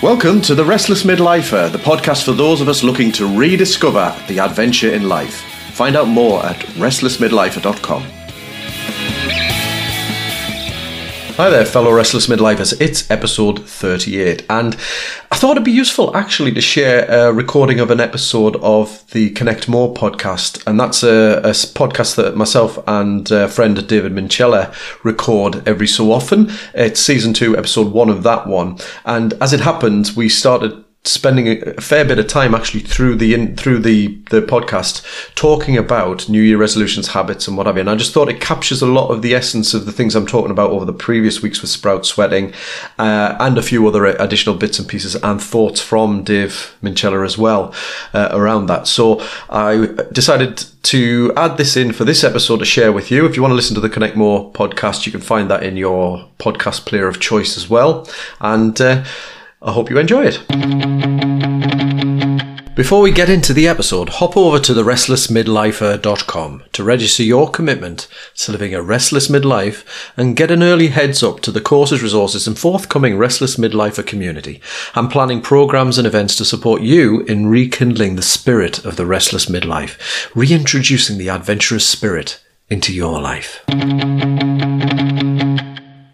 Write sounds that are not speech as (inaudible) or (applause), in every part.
Welcome to The Restless Midlifer, the podcast for those of us looking to rediscover the adventure in life. Find out more at restlessmidlifer.com. Hi there, fellow Restless Midlifers. It's episode 38, and I thought it'd be useful actually to share a recording of an episode of the Connect More podcast, and that's a, a podcast that myself and uh, friend David Minchella record every so often. It's season two, episode one of that one, and as it happened, we started spending a fair bit of time actually through the in, through the the podcast talking about New Year resolutions, habits, and what have you. And I just thought it captures a lot of the essence of the things I'm talking about over the previous weeks with Sprout Sweating, uh, and a few other additional bits and pieces and thoughts from Dave Minchella as well uh, around that. So I decided to add this in for this episode to share with you. If you want to listen to the Connect More podcast, you can find that in your podcast player of choice as well. And uh, I hope you enjoy it. Before we get into the episode, hop over to therestlessmidlifer.com to register your commitment to living a restless midlife and get an early heads up to the courses, resources, and forthcoming Restless Midlifer community. I'm planning programs and events to support you in rekindling the spirit of the restless midlife, reintroducing the adventurous spirit into your life.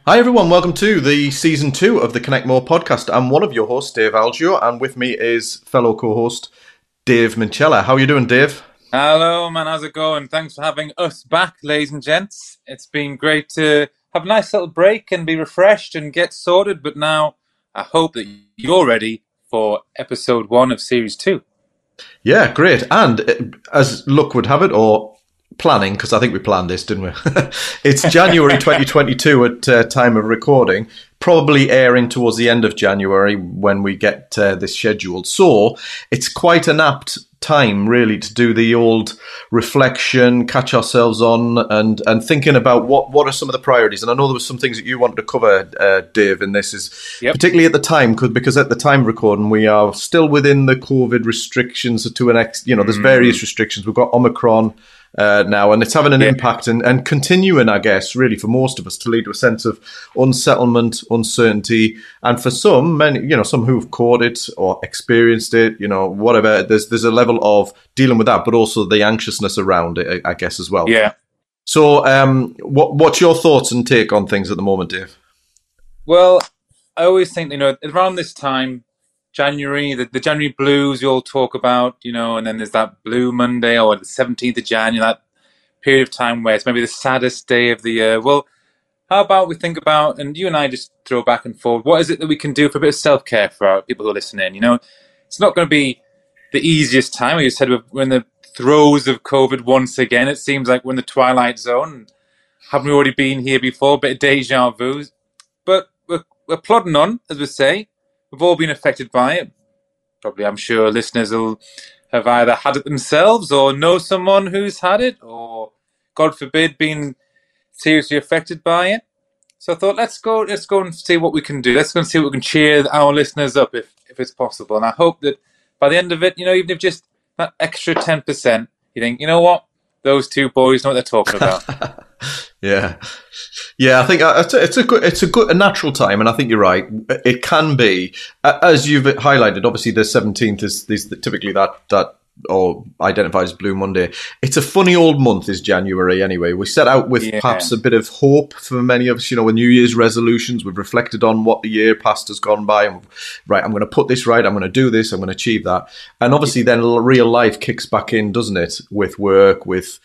Hi, everyone. Welcome to the season two of the Connect More podcast. I'm one of your hosts, Dave Algeo, and with me is fellow co host Dave Minchella. How are you doing, Dave? Hello, man. How's it going? Thanks for having us back, ladies and gents. It's been great to have a nice little break and be refreshed and get sorted. But now I hope that you're ready for episode one of series two. Yeah, great. And uh, as luck would have it, or planning because I think we planned this, didn't we? (laughs) it's (laughs) January 2022 at uh, time of recording, probably airing towards the end of January when we get uh, this scheduled. So it's quite an apt time really to do the old reflection, catch ourselves on, and and thinking about what what are some of the priorities. And I know there were some things that you wanted to cover, uh, Dave, in this is yep. particularly at the time, because because at the time recording we are still within the COVID restrictions to an ex. You know, there's mm. various restrictions. We've got Omicron uh, now, and it's having an yeah. impact and, and continuing, I guess, really for most of us to lead to a sense of unsettlement, uncertainty, and for some, many, you know, some who've caught it or experienced it, you know, whatever. There's there's a level of dealing with that, but also the anxiousness around it, I, I guess, as well. Yeah. So, um, what what's your thoughts and take on things at the moment, Dave? Well, I always think you know around this time January, the, the January blues you all talk about, you know, and then there's that Blue Monday or the 17th of January, that period of time where it's maybe the saddest day of the year. Well, how about we think about, and you and I just throw back and forth, what is it that we can do for a bit of self care for our people who are listening? You know, it's not going to be the easiest time. You said we're in the throes of COVID once again. It seems like we're in the twilight zone. Haven't we already been here before? A bit of deja vu. But we're, we're plodding on, as we say we've all been affected by it. Probably, I'm sure listeners will have either had it themselves or know someone who's had it, or God forbid, been seriously affected by it. So I thought, let's go, let's go and see what we can do. Let's go and see what we can cheer our listeners up if, if it's possible. And I hope that by the end of it, you know, even if just that extra ten percent, you think, you know what, those two boys know what they're talking about. (laughs) yeah, yeah. I think uh, it's a, it's a good, it's a good, a natural time, and I think you're right. It can be, as you've highlighted. Obviously, the seventeenth is, is typically that that or identified as Blue Monday. It's a funny old month, is January anyway. We set out with yeah. perhaps a bit of hope for many of us, you know, with New Year's resolutions. We've reflected on what the year past has gone by and, right, I'm going to put this right, I'm going to do this, I'm going to achieve that. And obviously, then real life kicks back in, doesn't it, with work, with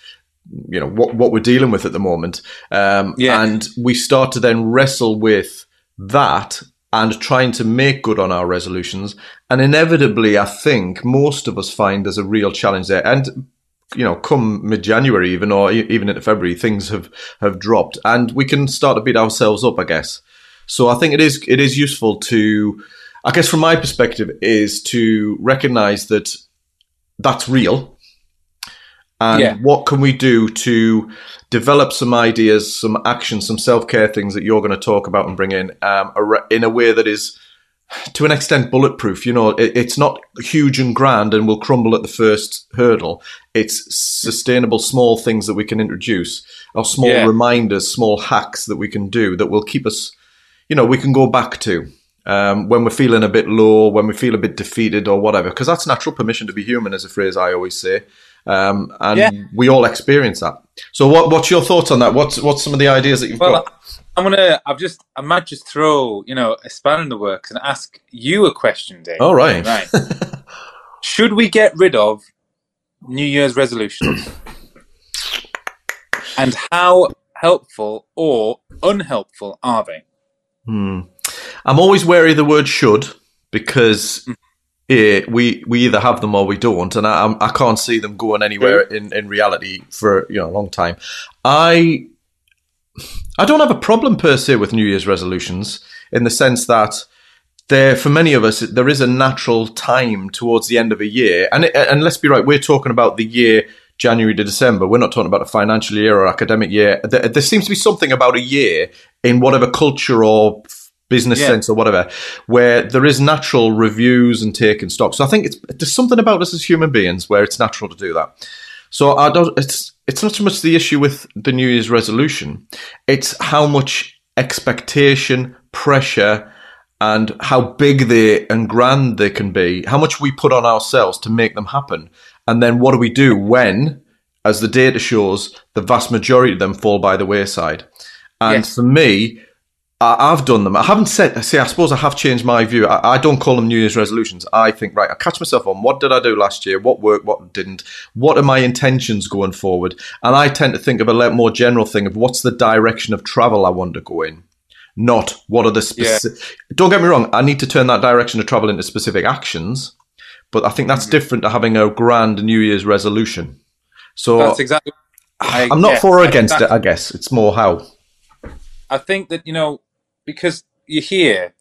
you know what what we're dealing with at the moment um, yeah. and we start to then wrestle with that and trying to make good on our resolutions. And inevitably, I think most of us find there's a real challenge there. And you know, come mid January, even or even into February, things have have dropped, and we can start to beat ourselves up, I guess. So I think it is it is useful to, I guess, from my perspective, is to recognise that that's real and yeah. what can we do to develop some ideas, some actions, some self care things that you're going to talk about and bring in um, in a way that is to an extent bulletproof. You know, it, it's not huge and grand and will crumble at the first hurdle. It's sustainable small things that we can introduce, or small Yeah. reminders, small hacks that we can do that will keep us. You know, we can go back to um, when we're feeling a bit low, when we feel a bit defeated, or whatever. Because that's natural permission to be human, is a phrase I always say, um, and Yeah. we all experience that. So, what what's your thoughts on that? What's what's some of the ideas that you've Well, got? I'm gonna. I've just. I might just throw you know a spanner in the works and ask you a question, Dave. All right. Right. (laughs) Should we get rid of New Year's resolutions? (clears throat) and how helpful or unhelpful are they? Hmm. I'm always wary of the word should because eh, we we either have them or we don't, and I, I can't see them going anywhere in, in reality for you know a long time. I I don't have a problem per se with New Year's resolutions in the sense that there for many of us there is a natural time towards the end of a year, and it, and let's be right, we're talking about the year. January to December. We're not talking about a financial year or academic year. There, there seems to be something about a year in whatever culture or business Yeah. sense or whatever, where there is natural reviews and taking stock. So I think it's there's something about us as human beings where it's natural to do that. So I don't. It's it's not so much the issue with the New Year's resolution; it's how much expectation, pressure, and how big they and grand they can be. How much we put on ourselves to make them happen, and then what do we do when, as the data shows, the vast majority of them fall by the wayside? And Yes. for me, I, I've done them. I haven't said. See, I suppose I have changed my view. I, I don't call them New Year's resolutions. I think right. I catch myself on what did I do last year? What worked? What didn't? What are my intentions going forward? And I tend to think of a more general thing of what's the direction of travel I want to go in, not what are the specific. Don't get me wrong. I need to turn that direction of travel into specific actions, but I think that's mm-hmm. different to having a grand New Year's resolution. So That's exactly. I, I'm not yeah, for or against it. I guess it's more how. I think that you know because you hear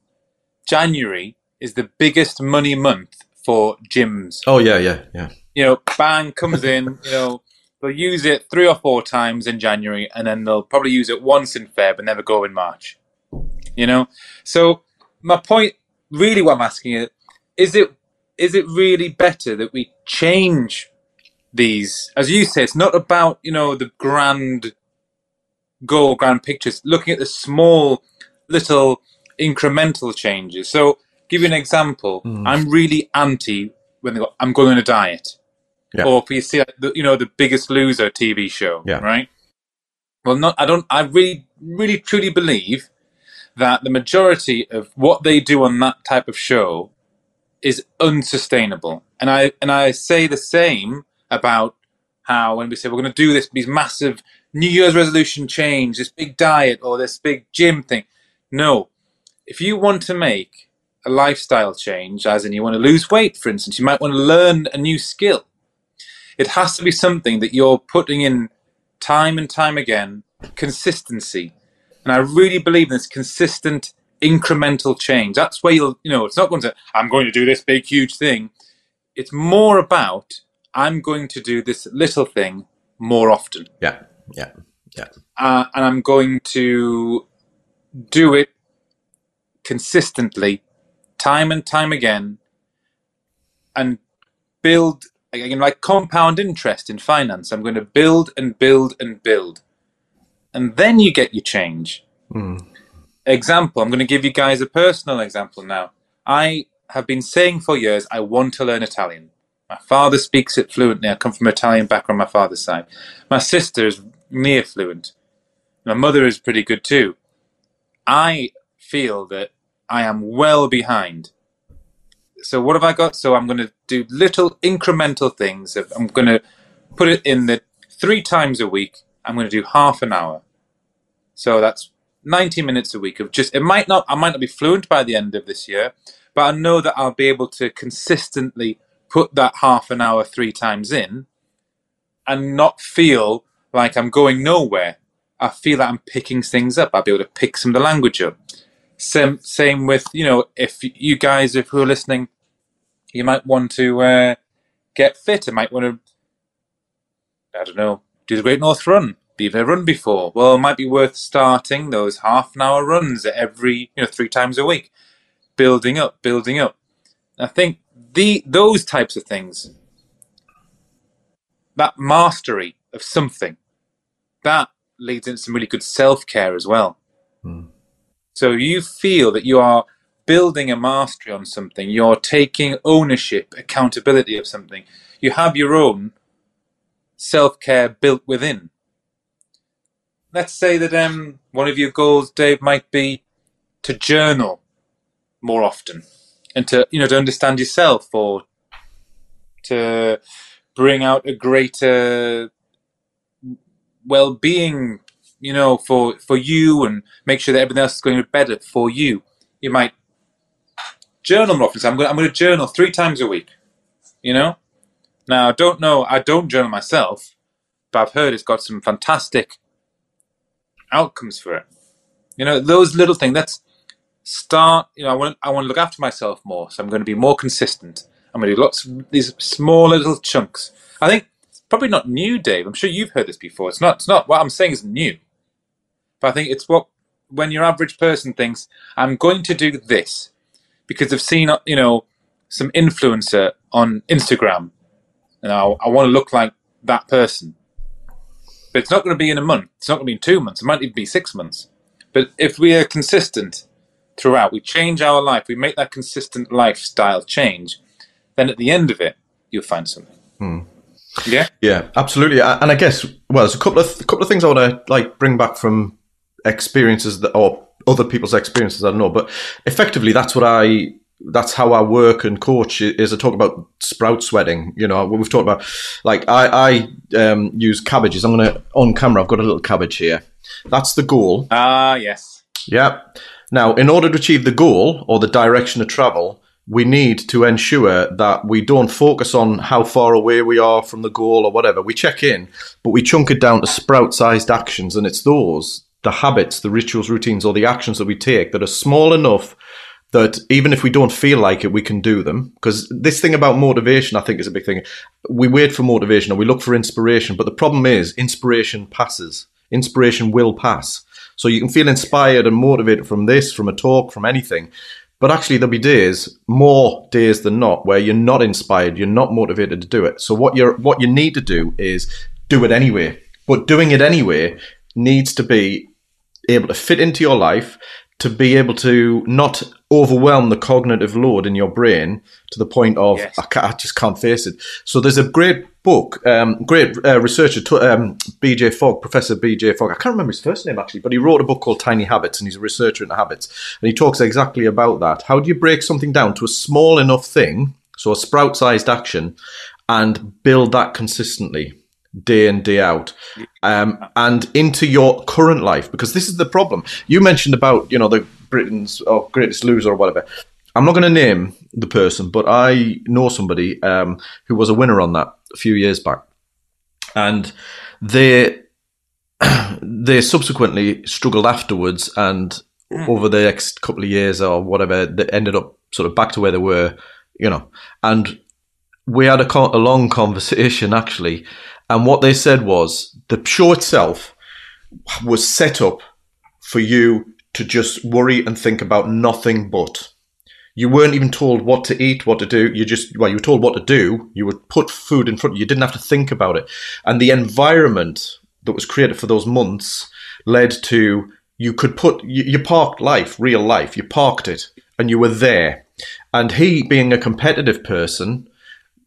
January is the biggest money month for gyms. Oh yeah, yeah, yeah. You know, bang comes in. (laughs) You know, they'll use it three or four times in January, and then they'll probably use it once in Feb, and never go in March. You know, so my point, really, what I'm asking is, is it is it really better that we change these? As you say, it's not about you know the grand goal, grand pictures. Looking at the small, little incremental changes. So, give you an example. Mm. I'm really anti when they go, I'm going on a diet, Yeah. or if you see the, you know the Biggest Loser TV show, Yeah. right? Well, not I don't. I really, really, truly believe that the majority of what they do on that type of show is unsustainable. And I and I say the same about how when we say we're going to do this these massive New Year's resolution change, this big diet or this big gym thing. No, if you want to make a lifestyle change, as in you want to lose weight, for instance, you might want to learn a new skill. It has to be something that you're putting in time and time again, consistency. And I really believe in this consistent incremental change. That's where you'll, you know, it's not going to, I'm going to do this big, huge thing. It's more about, I'm going to do this little thing more often. Yeah, yeah, yeah. Uh, and I'm going to do it consistently, time and time again, and build, again, like compound interest in finance. I'm going to build and build and build. And then you get your change Mm. example. I'm going to give you guys a personal example now. I have been saying for years I want to learn Italian. My father speaks it fluently. I come from an Italian background on my father's side. My sister is near fluent. My mother is pretty good too. I feel that I am well behind. So what have I got? So I'm going to do little incremental things. I'm going to put it in that three times a week. I'm going to do half an hour. So that's 90 minutes a week of just it might not I might not be fluent by the end of this year, but I know that I'll be able to consistently put that half an hour three times in and not feel like I'm going nowhere. I feel that I'm picking things up. I'll be able to pick some of the language up. Same same with, you know, if you guys if who are listening, you might want to uh, get fit. You might want to I don't know, do the Great North Run. You've run before. Well, it might be worth starting those half an hour runs every, you know, three times a week. building up, building up. I think the those types of things, that mastery of something, that leads into some really good self care as well. Mm. So you feel that you are building a mastery on something, you're taking ownership, accountability of something. You have your own self care built within. Let's say that um, one of your goals, Dave, might be to journal more often and to you know to understand yourself or to bring out a greater well-being you know for for you and make sure that everything else is going better for you. You might journal more often so i'm going I'm going to journal three times a week you know? Now i don't know i don't journal myself but i've heard it's got some fantastic outcomes for it. You know those little things that's start you know i want i want to look after myself more so i'm going to be more consistent. I'm going to do lots of these small little chunks. I think probably not new dave. I'm sure you've heard this before. It's not it's not what i'm saying is new. But i think it's what when your average person thinks i'm going to do this because they've seen you know some influencer on instagram. And i, I want to look like that person. But it's not going to be in a month. It's not going to be in two months. It might even be six months. But if we are consistent throughout, we change our life, we make that consistent lifestyle change, then at the end of it, you'll find something. Hmm. Yeah, Yeah, absolutely. And I guess well, there's a couple of a couple of things I want to like bring back from experiences that or other people's experiences. I don't know, but effectively, that's what I that's how I work and coach is I talk about sprout sweating. You know, what we've talked about like I I um, use cabbages. I'm gonna on camera. I've got a little cabbage here. That's the goal. ah, yes, Yeah. Now, in order to achieve the goal or the direction of travel, we need to ensure that we don't focus on how far away we are from the goal or whatever. We check in, but we chunk it down to sprout sized actions. And it's those, the habits, the rituals, routines, or the actions that we take that are small enough that even if we don't feel like it, we can do them. Because this thing about motivation, I think, is a big thing. We wait for motivation or we look for inspiration, but the problem is inspiration passes. Inspiration will pass. So you can feel inspired and motivated from this, from a talk, from anything. But actually, there'll be days, more days than not, where you're not inspired, you're not motivated to do it. So what you're what you need to do is do it anyway. But doing it anyway needs to be able to fit into your life, to be able to not overwhelm the cognitive load in your brain to the point of Yes. I, I just can't face it. So there's a great book, um, great uh, researcher, um, B.J. Fogg, Professor B.J. Fogg. I can't remember his first name actually, but he wrote a book called Tiny Habits, and he's a researcher in habits, and he talks exactly about that. How do you break something down to a small enough thing, so a sprout-sized action, and build that consistently? Day in day out. Um, and into your current life because this is the problem. You mentioned about you know the britain's or greatest loser or whatever. I'm not going to name the person but i know somebody um, who was a winner on that a few years back. And they (clears throat) they subsequently struggled afterwards and over the next couple of years or whatever they ended up sort of back to where they were you know. And we had a, co- a long conversation actually and what they said was the show itself was set up for you to just worry and think about nothing but. You weren't even told what to eat, what to do. You just, well, you were told what to do. You would put food in front of you. You didn't have to think about it. And the environment that was created for those months led to you could put, you, you parked life, real life. You parked it and you were there. And he, being a competitive person,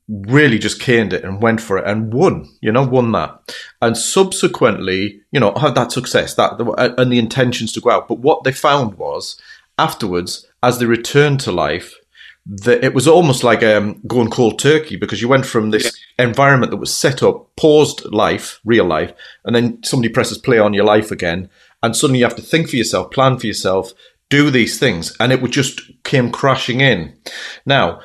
really just caned it and went for it and won, you know, won that. And subsequently, you know, had that success, that and the intentions to go out. But what they found was afterwards, as they returned to life, that it was almost like um, going cold turkey because you went from this environment that was set up, paused life, real life, and then somebody presses play on your life again, and suddenly you have to think for yourself, plan for yourself, do these things, and it would just came crashing in. Now,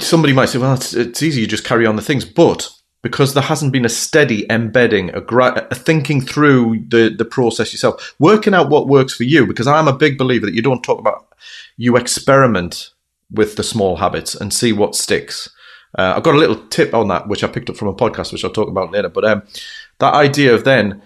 somebody might say, well, it's, it's easy, you just carry on the things. But because there hasn't been a steady embedding, a, gra- a thinking through the, the process yourself, working out what works for you, because I'm a big believer that you don't talk about, you experiment with the small habits and see what sticks. Uh, I've got a little tip on that, which I picked up from a podcast, which I'll talk about later. But um, that idea of then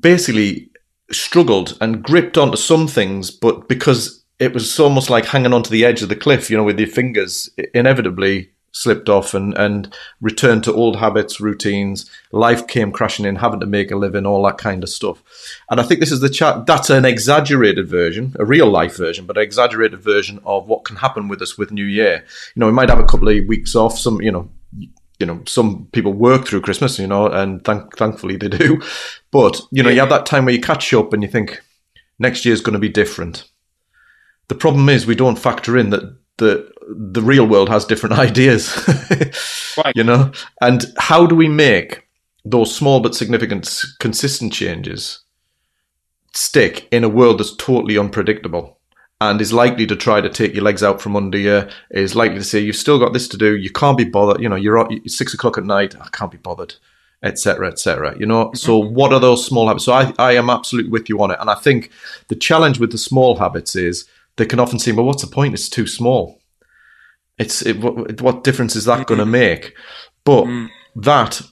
basically struggled and gripped onto some things, but because it was almost like hanging onto the edge of the cliff, you know, with your fingers inevitably slipped off and, and returned to old habits, routines. Life came crashing in, having to make a living, all that kind of stuff. And I think this is the chat. That's an exaggerated version, a real life version, but an exaggerated version of what can happen with us with New Year. You know, we might have a couple of weeks off. Some, you know, you know, some people work through Christmas, you know, and thank, thankfully they do. But you know, you have that time where you catch up and you think next year's going to be different. The problem is we don't factor in that the the real world has different (laughs) ideas, right. you know. And how do we make those small but significant, consistent changes stick in a world that's totally unpredictable? and is likely to try to take your legs out from under you, is likely to say, You've still got this to do, you can't be bothered, you know, you're at six o'clock at night, I can't be bothered, etc., etc. You know, mm-hmm. so what are those small habits? So I, I am absolutely with you on it. And I think the challenge with the small habits is they can often seem, well, what's the point? It's too small. It's it, what, what difference is that going to mm-hmm. make? But mm. that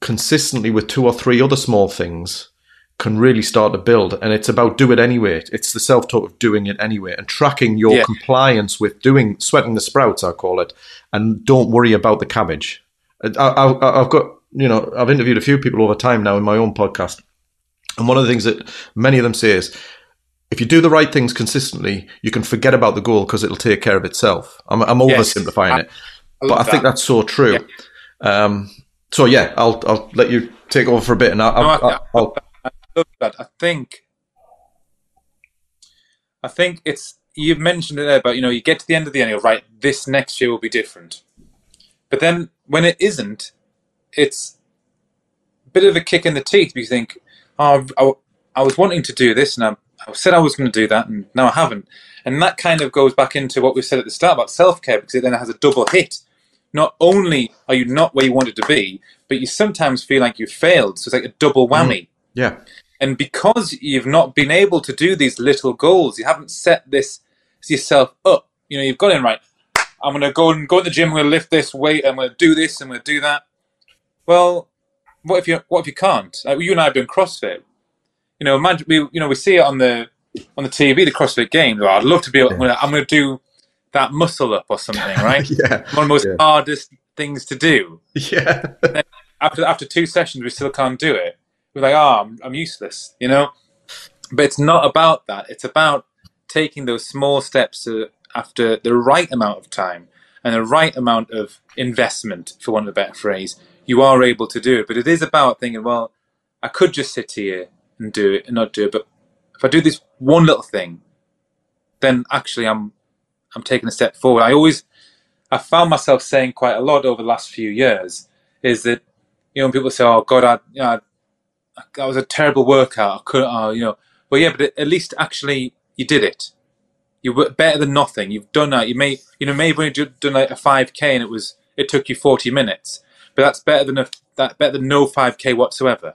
consistently with two or three other small things can really start to build. And it's about do it anyway. It's the self talk of doing it anyway and tracking your yeah. compliance with doing sweating the sprouts, I call it. And don't worry about the cabbage. I, have got, you know, I've interviewed a few people over time now in my own podcast. And one of the things that many of them say is, if you do the right things consistently, you can forget about the goal because it'll take care of itself. I'm, I'm oversimplifying yes. it, I but I think that's so true. Yeah. Um, so yeah, I'll I'll let you take over for a bit, and I'll, no, I'll, I, I'll, I love that. I think I think it's you've mentioned it there but you know you get to the end of the year, right? This next year will be different, but then when it isn't, it's a bit of a kick in the teeth. You think, oh, I, I was wanting to do this, and I'm I said I was going to do that, and now I haven't. And that kind of goes back into what we said at the start about self care, because it then has a double hit. Not only are you not where you wanted to be, but you sometimes feel like you've failed. So it's like a double mm-hmm. whammy. Mm. Yeah. And because you've not been able to do these little goals, you haven't set this yourself up. You know, you've got in right. I'm going to go and go to the gym. I'm going to lift this weight. I'm going to do this. I'm going to do that. Well, what if you what if you can't? Like you and I have done CrossFit you know, imagine we, you know, we see it on the on the TV, the CrossFit Games. Well, I'd love to be able. Yeah. I'm going to do that muscle up or something, right? (laughs) yeah. One of the most yeah. hardest things to do. Yeah. after after two sessions, we still can't do it. We're like, oh, I'm, I'm useless, you know. But it's not about that. It's about taking those small steps to, after the right amount of time and the right amount of investment, for want of a better phrase, you are able to do it. But it is about thinking, well, I could just sit here and do it and not do it. But if I do this one little thing, then actually I'm I'm taking a step forward. I always I found myself saying quite a lot over the last few years is that you know when people say, "Oh God, I, you know, I, that was a terrible workout. I couldn't, oh, you know." Well, yeah, but at least actually you did it. You were better than nothing. You've done that. You may you know maybe when you done like a five k and it was it took you forty minutes, but that's better than a that better than no five k whatsoever.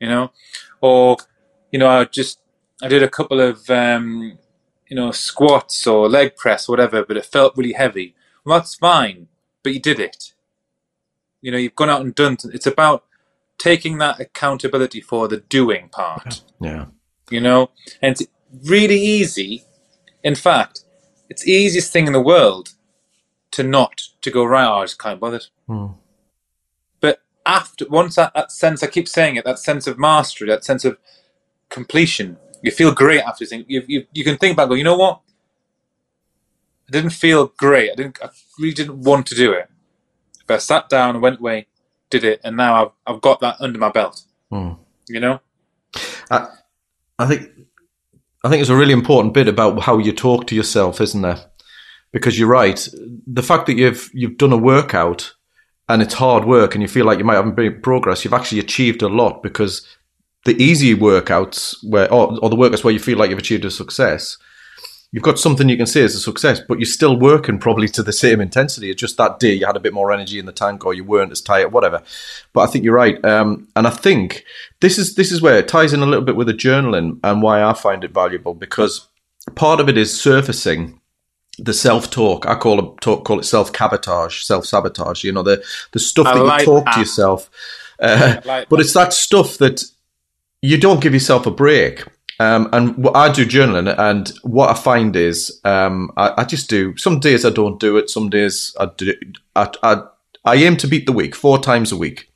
You know, or you know, I just I did a couple of um, you know squats or leg press or whatever, but it felt really heavy. Well, that's fine, but you did it. You know, you've gone out and done. It's about taking that accountability for the doing part. (laughs) Yeah. You know, and it's really easy. In fact, it's the easiest thing in the world to not to go right. Oh, I just can't bother. Hmm after once that, that sense, I keep saying it, that sense of mastery, that sense of completion, you feel great after you, you, you can think back, go, you know what? I didn't feel great. I didn't. I really didn't want to do it, but I sat down and went away, did it, and now I've I've got that under my belt. Hmm. You know, I, I think I think it's a really important bit about how you talk to yourself, isn't there? Because you're right. The fact that you've you've done a workout and it's hard work and you feel like you might haven't made progress, you've actually achieved a lot because the easy workouts where or, or the workouts where you feel like you've achieved a success, you've got something you can say as a success, but you're still working probably to the same intensity. It's just that day you had a bit more energy in the tank or you weren't as tired, whatever. But I think you're right. Um, and I think this is this is where it ties in a little bit with the journaling and why I find it valuable because part of it is surfacing the self talk. I call it talk, call it self cabotage, self sabotage. You know the the stuff I that like you talk that. to yourself. Uh, like but that. it's that stuff that you don't give yourself a break. Um, and what I do journaling, and what I find is um, I, I, just do. Some days I don't do it. Some days I do. I, I, I aim to beat the week four times a week.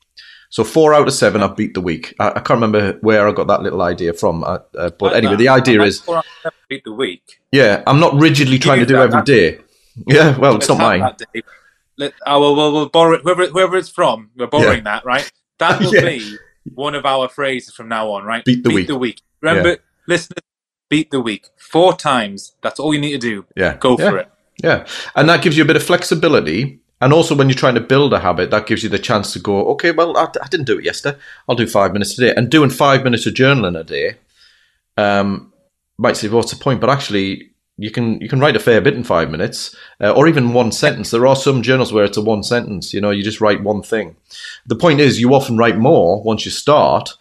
So four out of seven, I've beat the week. I, I, can't remember where I got that little idea from, uh, uh, but anyway, the idea is beat the week. Yeah, I'm not rigidly trying to do every day. (laughs) Yeah, well, it's not mine. Let, oh, well, we'll, we'll borrow it, whoever, whoever it's from. We're borrowing yeah. that, right? That (laughs) will yeah. be one of our phrases from now on, right? Beat the beat week. the week. Remember, yeah. listeners, beat the week four times. That's all you need to do. Yeah, go for it. Yeah, and that gives you a bit of flexibility. And also, when you're trying to build a habit, that gives you the chance to go, okay, well, I, I didn't do it yesterday. I'll do five minutes today. And doing five minutes of journaling a day, um, might say, what's the point? But actually, you can you can write a fair bit in five minutes, uh, or even one sentence. There are some journals where it's a one sentence. You know, you just write one thing. The point is, you often write more once you start,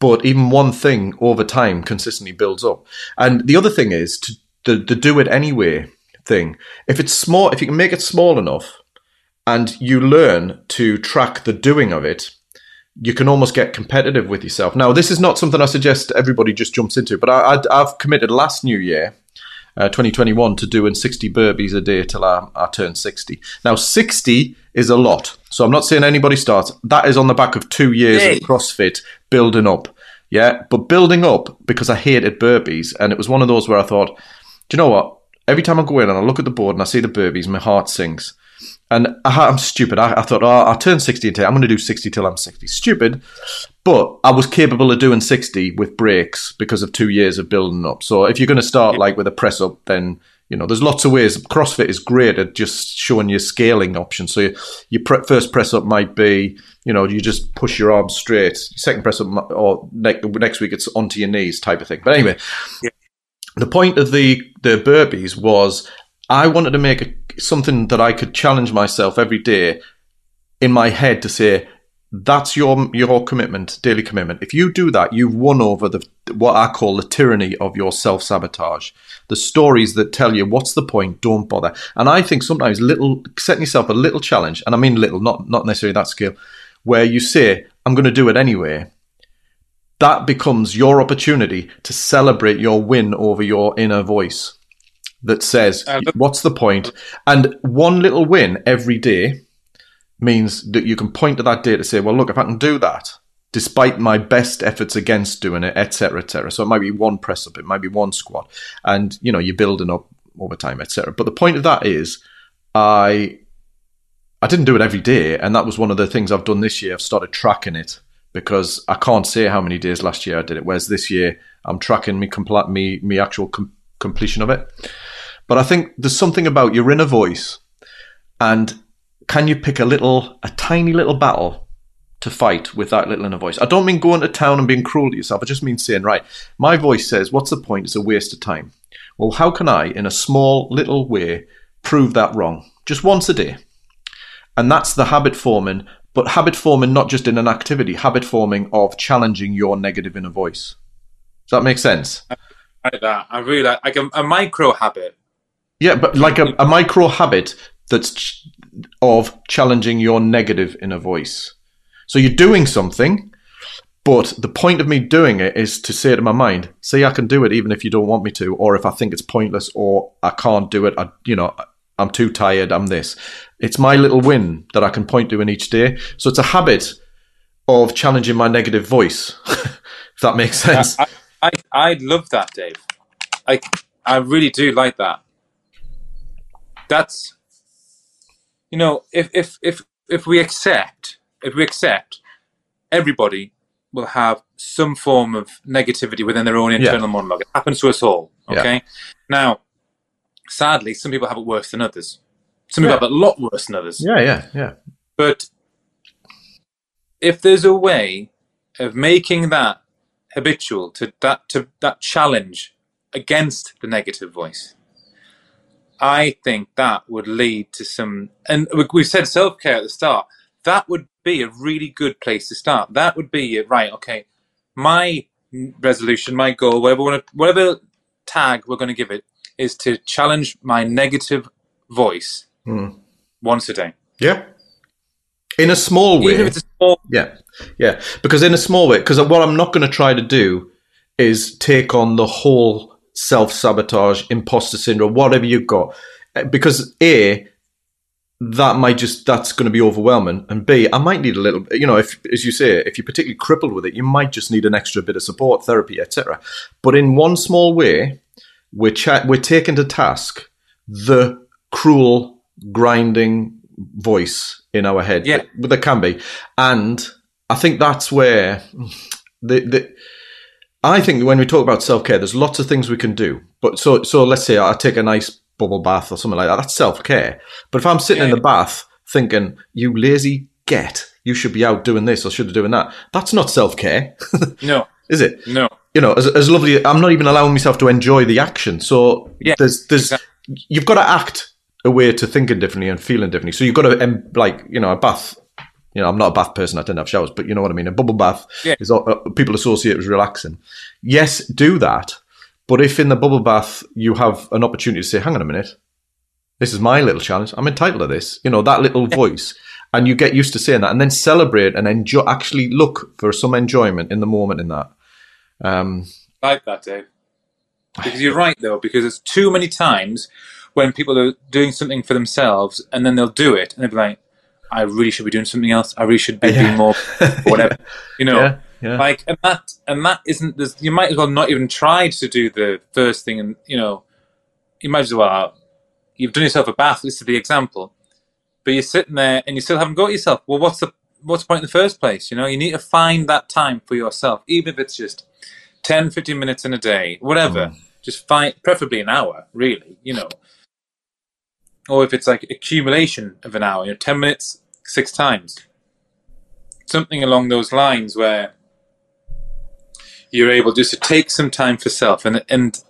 but even one thing over time consistently builds up. And the other thing is to the, the do it anyway thing. If it's small, if you can make it small enough, and you learn to track the doing of it, you can almost get competitive with yourself. Now, this is not something I suggest everybody just jumps into, but I, have committed last New Year uh, 2021 to doing 60 burpees a day till I, I turn 60. Now, 60 is a lot. So I'm not saying anybody starts. That is on the back of two years hey. of CrossFit building up. Yeah. But building up because I hated burpees. And it was one of those where I thought, do you know what? Every time I go in and I look at the board and I see the burpees, my heart sinks. And I, am stupid. I, I, thought, oh, I'll turn 60 until I'm going to do 60 till I'm 60. Stupid. But I was capable of doing 60 with breaks because of two years of building up. So if you're going to start like with a press up, then, you know, there's lots of ways. CrossFit is great at just showing you scaling options. So your pre- first press up might be, you know, you just push your arms straight. Second press up, or next, next week it's onto your knees type of thing. But anyway, yeah. the point of the, the burpees was I wanted to make a something that I could challenge myself every day in my head to say, that's your your commitment, daily commitment. If you do that, you've won over the what I call the tyranny of your self sabotage. The stories that tell you what's the point, don't bother. And I think sometimes little setting yourself a little challenge, and I mean little, not not necessarily that scale, where you say, I'm going to do it anyway. That becomes your opportunity to celebrate your win over your inner voice that says, What's the point? And one little win every day means that you can point to that day to say, Well, look, if I can do that, despite my best efforts against doing it, etc., etc. So it might be one press up, it might be one squat, and you know you're building up over time, etc. But the point of that is, I I didn't do it every day, and that was one of the things I've done this year. I've started tracking it because I can't say how many days last year I did it. Whereas this year I'm tracking me complete me me actual com- completion of it. But I think there's something about your inner voice and can you pick a little, a tiny little battle to fight with that little inner voice? I don't mean going to town and being cruel to yourself. I just mean saying, right, my voice says, what's the point? It's a waste of time. Well, how can I, in a small little way, prove that wrong? Just once a day. And that's the habit forming, but habit forming not just in an activity, habit forming of challenging your negative inner voice. Does that make sense? I like that. I really like, like a, a micro habit yeah, but like a, a micro habit that's ch- of challenging your negative inner voice. So you're doing something, but the point of me doing it is to say to my mind, "See, I can do it even if you don't want me to, or if I think it's pointless, or I can't do it. I, you know, I'm too tired. I'm this." It's my little win that I can point to in each day. So it's a habit of challenging my negative voice. (laughs) if that makes sense. I, I, I love that, Dave. I I really do like that that's you know if if if if we accept if we accept everybody will have some form of negativity within their own internal yeah. monologue. It happens to us all. Okay. Yeah. Now, sadly, some people have it worse than others. Some people yeah. have it a lot worse than others. Yeah, yeah, yeah. But if there's a way of making that habitual to that to that challenge against the negative voice, I think that would lead to some, and we've said self care at the start. That would be a really good place to start. That would be right. Okay, my resolution, my goal, whatever whatever tag we're going to give it, is to challenge my negative voice mm. once a day. Yeah. In a small way. Even if it's a small. Yeah. Yeah. Because in a small way, because what I'm not going to try to do is take on the whole self sabotage, imposter syndrome, whatever you've got. Uh, Because A, that might just that's going to be overwhelming, and B, I might need a little. You know, if as you say, if you're particularly crippled with it, you might just need an extra bit of support, therapy, etc. But in one small way, we're cha- we're taking to task the cruel, grinding voice in our head. Yeah. that can be, and I think that's where the the. I think when we talk about self care, there's lots of things we can do. But so so let's say I take a nice bubble bath or something like that. That's self care. But if I'm sitting in the bath thinking, "You lazy get, you should be out doing this or should be doing that," that's not self care, (laughs) No, is it? no. you know, as, as lovely, I'm not even allowing myself to enjoy the action. So Yeah, there's, there's, exactly. you've got to act a way to thinking differently and feeling differently. So you've got to, like, you know, a bath. You know, I'm not a bath person. I didn't have showers, but you know what I mean. A bubble bath Yeah. is uh, people associate with relaxing. Yes, do that. But if in the bubble bath you have an opportunity to say, "Hang on a minute, this is my little challenge. I'm entitled to this." You know, that little voice, and you get used to saying that, and then celebrate and enjoy. Actually, look for some enjoyment in the moment in that. Um, like that, Dave. Because you're right, though, because there's too many times when people are doing something for themselves and then they'll do it and they'll be like, I really should be doing something else. I really should be Yeah. doing more, (laughs) or whatever. You know, Yeah, yeah. like, and that, and that isn't, there's, you might as well not even try to do the first thing and, you know, you might as well, you've done yourself a bath, this is the example, but you're sitting there and you still haven't got yourself. Well, what's the, what's the point in the first place? You know, you need to find that time for yourself, even if it's just 10, 15 minutes in a day, whatever. Mm. Just find, preferably an hour, really, you know. Or if it's like accumulation of an hour, you know, 10 minutes, six times. Something along those lines where you're able just to take some time for self. And and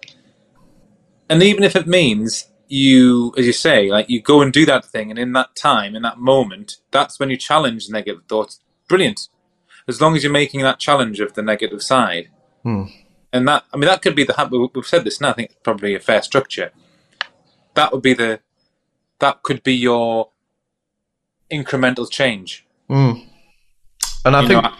and even if it means you as you say like you go and do that thing and in that time in that moment that's when you challenge negative thoughts. Brilliant. As long as you're making that challenge of the negative side. Hmm. and that i mean that could be the hab- we've said this now i think it's probably a fair structure. That would be the that could be your incremental change Mm. And I You think know,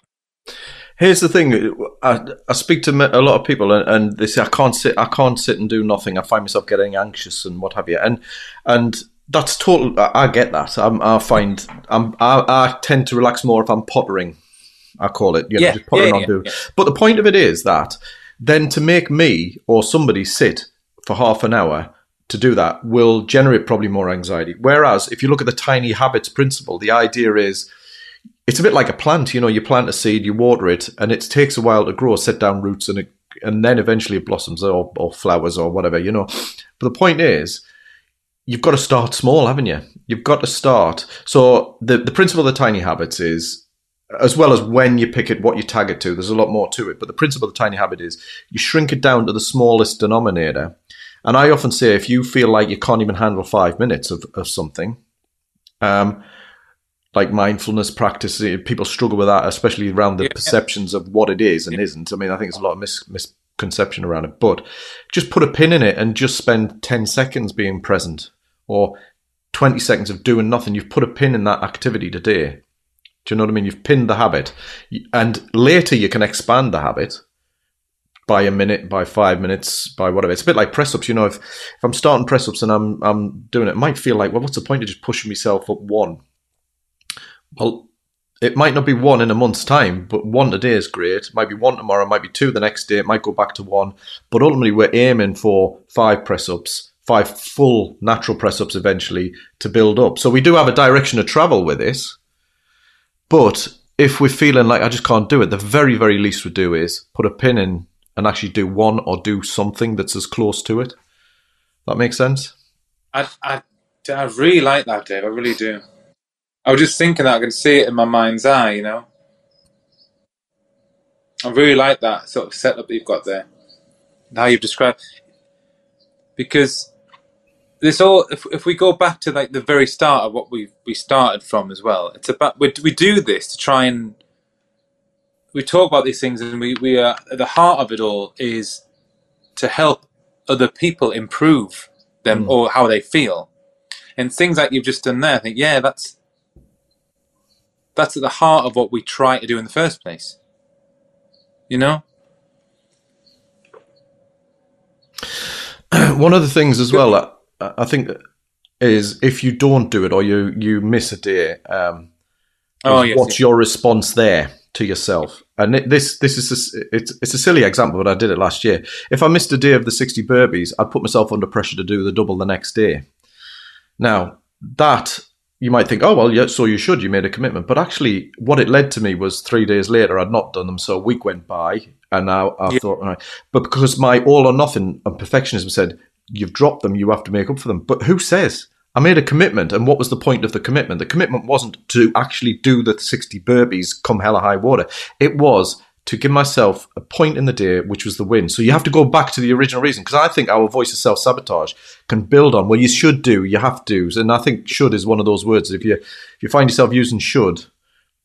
here's the thing: I, I speak to a lot of people, and, and they say I can't sit, I can't sit and do nothing. I find myself getting anxious and what have you, and and that's total. I, I get that. I'm, I find I'm, I, I tend to relax more if I'm pottering. I call it, you know, Yeah, just pottering yeah, on yeah, do. yeah. But the point of it is that then to make me or somebody sit for half an hour to do that will generate probably more anxiety. Whereas if you look at the tiny habits principle, the idea is it's a bit like a plant. You know, you plant a seed, you water it, and it takes a while to grow, set down roots, and it, and then eventually it blossoms or, or flowers or whatever. You know, but the point is, you've got to start small, haven't you? You've got to start. So the the principle of the tiny habits is. As well as when you pick it, what you tag it to, there's a lot more to it. But the principle of the tiny habit is you shrink it down to the smallest denominator. And I often say, if you feel like you can't even handle five minutes of, of something, um, like mindfulness practice. eh, People struggle with that, especially around the Yeah. perceptions of what it is and isn't. I mean, I think there's a lot of mis- misconception around it. But just put a pin in it and just spend 10 seconds being present or 20 seconds of doing nothing. You've put a pin in that activity today. Do you know what I mean? You've pinned the habit. And later you can expand the habit by a minute, by five minutes, by whatever. It's a bit like press ups. You know, if, if I'm starting press ups and I'm I'm doing it, it might feel like, well, what's the point of just pushing myself up one? Well, it might not be one in a month's time, but one today is great. It might be one tomorrow, it might be two the next day, it might go back to one. But ultimately, we're aiming for five press ups, five full natural press ups eventually to build up. So we do have a direction to travel with this. But if we're feeling like I just can't do it, the very, very least we do is put a pin in and actually do one or do something that's as close to it. That makes sense? I, I, I really like that, Dave. I really do. I was just thinking that I can see it in my mind's eye, you know. I really like that sort of setup that you've got there, how you've described. Because this all, if if we go back to like the very start of what we we started from as well, it's about we we do this to try and we talk about these things, and we we are at the heart of it all is to help other people improve them Mm. or how they feel. And things like you've just done there, I think, yeah, that's that's at the heart of what we try to do in the first place. You know? (clears throat) One of the things as well, I, I think, is if you don't do it or you you miss a day, um, Oh, yes, what's yes. your response there to yourself? And it, this this is a it's it's a silly example, but I did it last year. If I missed a day of the sixty burpees, I'd put myself under pressure to do the double the next day. Now that you might think, oh well, yeah, so you should, you made a commitment, but actually, what it led to me was three days later, I'd not done them, so a week went by, and now I Yeah. thought, all right, but because my all or nothing and perfectionism said you've dropped them, you have to make up for them. But who says? I made a commitment, and what was the point of the commitment? The commitment wasn't to actually do the 60 burpees come hella high water. It was to give myself a point in the day, which was the win. So you have to go back to the original reason, because I think our voice of self sabotage can build on, well, you should do, you have to. And I think should is one of those words. If you, if you find yourself using should,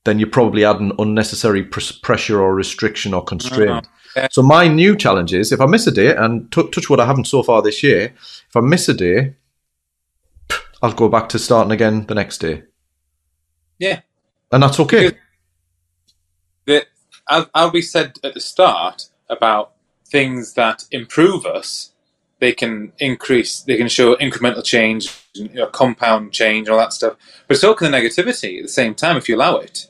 then you're probably adding unnecessary pres- pressure or restriction or constraint. Mm-hmm. Yeah. So my new challenge is if I miss a day, and t- touch what I haven't so far this year, if I miss a day, I'll go back to starting again the next day, Yeah. and that's okay. That as, as we said at the start about things that improve us, they can increase, they can show incremental change, you know, compound change, all that stuff. But so can the negativity at the same time if you allow it.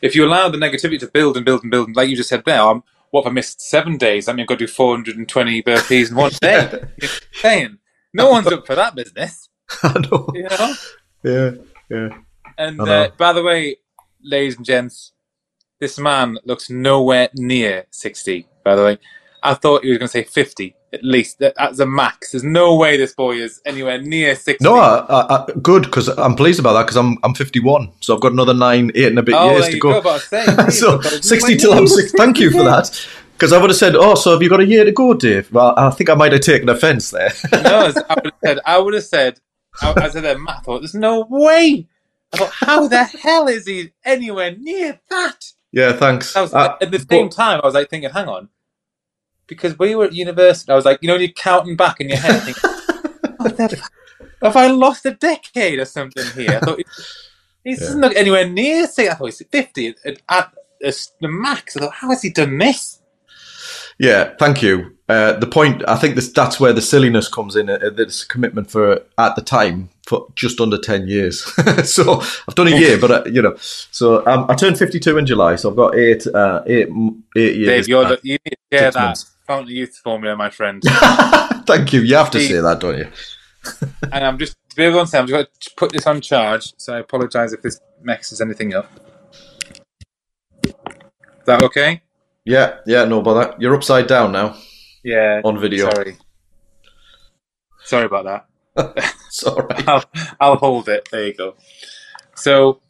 If you allow the negativity to build and build and build, like you just said there, um, what if I missed seven days? I mean, I've got to do 420 burpees in one day. (laughs) Saying no one's up for that business, I know. know? (laughs) Yeah, yeah. And uh, by the way, ladies and gents, this man looks nowhere near 60, by the way. I thought he was going to say 50, at least. That- That's a max. There's no way this boy is anywhere near 60. No, I, I, I, good because I'm pleased about that because I'm I'm 51, so I've got another nine, eight and a bit oh, years to go. go. But I was saying, geez, so 60 till I'm six. Thank you for that. (laughs) Because I would have said, oh, so have you got a year to go, Dave? Well, I think I might have taken offence there. no, (laughs) I would have said, I would have said, I, I said that, Matt, I thought, there's no way. I thought, how the hell is he anywhere near that? yeah, thanks. Was, Uh, at the same but- time, I was like thinking, hang on, because we were at university, I was like, you know, you're counting back in your head, thinking, (laughs) the have I lost a decade or something here? I thought he doesn't look anywhere near. Say, I thought he's fifty at, at, at the max. I thought, how has he done this? Yeah, thank you. Uh, the point, I think this, that's where the silliness comes in. Uh, this commitment for at the time for just under ten years. (laughs) so I've done a year, but uh, you know, so um, I turned fifty-two in July, so I've got eight, uh, eight, eight years. Dave, you're uh, the, you need to share that months. fountain of youth formula, my friend. (laughs) thank you. You have to say that, don't you? (laughs) and I'm just to be able to say, I'm just going to put this on charge. So I apologise if this messes anything up. Is that okay? Yeah, yeah, no bother. You're upside down now Yeah. on video. Sorry. Sorry about that. (laughs) It's all right. I'll, I'll hold it. There you go. So,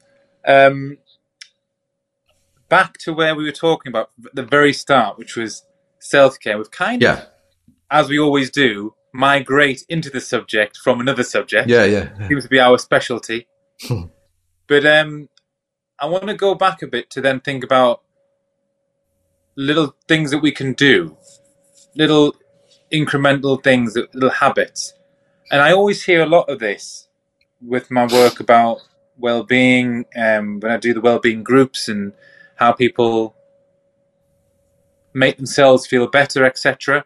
um, back to where we were talking about at the very start, which was self care. We've kind of, Yeah, as we always do, migrate into the subject from another subject. yeah, yeah. seems to be our specialty. Hmm. but um, I want to go back a bit to then think about little things that we can do, little incremental things, little habits. And I always hear a lot of this with my work about well-being, um, when I do the well-being groups and how people make themselves feel better, etc.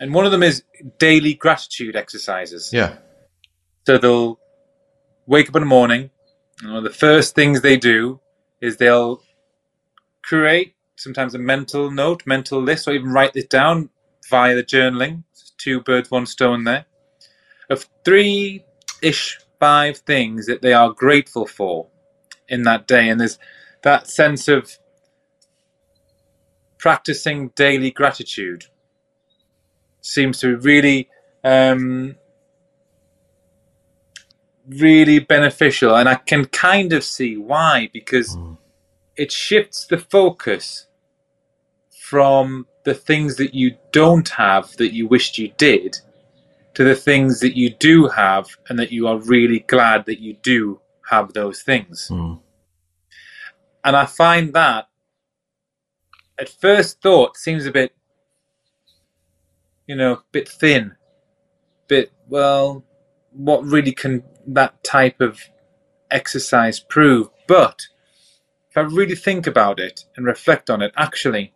And one of them is daily gratitude exercises. Yeah, So they'll wake up in the morning, and one of the first things they do is they'll create sometimes a mental note, mental list, or even write this down via the journaling. Two birds, one stone there. Of three ish, five things that they are grateful for in that day. And there's that sense of practicing daily gratitude seems to be really um, really beneficial and i can kind of see why because Mm. It shifts the focus from the things that you don't have that you wished you did to the things that you do have and that you are really glad that you do have those things Mm. and i find that at first thought seems a bit you know a bit thin bit well what really can that type of exercise prove but if i really think about it and reflect on it actually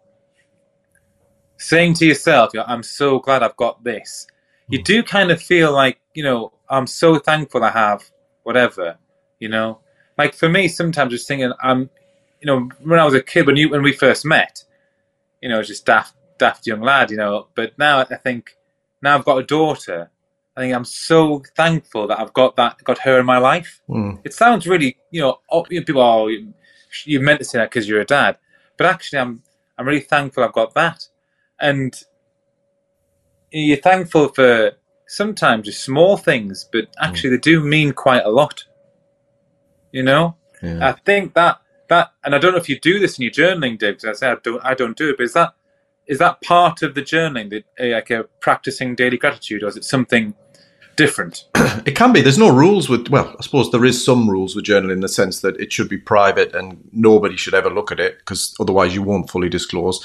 saying to yourself i'm so glad i've got this you do kind of feel like you know I'm so thankful I have whatever, you know. Like for me, sometimes just thinking I'm, you know, when I was a kid when you when we first met, you know, I was just daft daft young lad, you know. But now I think now I've got a daughter. I think I'm so thankful that I've got that got her in my life. Mm. It sounds really, you know, people oh you, meant to say that because you're a dad, but actually I'm I'm really thankful I've got that, and you're thankful for sometimes just small things, but actually they do mean quite a lot. You know, Yeah. I think that that, and I don't know if you do this in your journaling, Dave. Because I say I don't, I don't do it. But is that is that part of the journaling, that, uh, like a practicing daily gratitude, or is it something different? (clears throat) It can be. There's no rules with. Well, I suppose there is some rules with journaling in the sense that it should be private and nobody should ever look at it because otherwise you won't fully disclose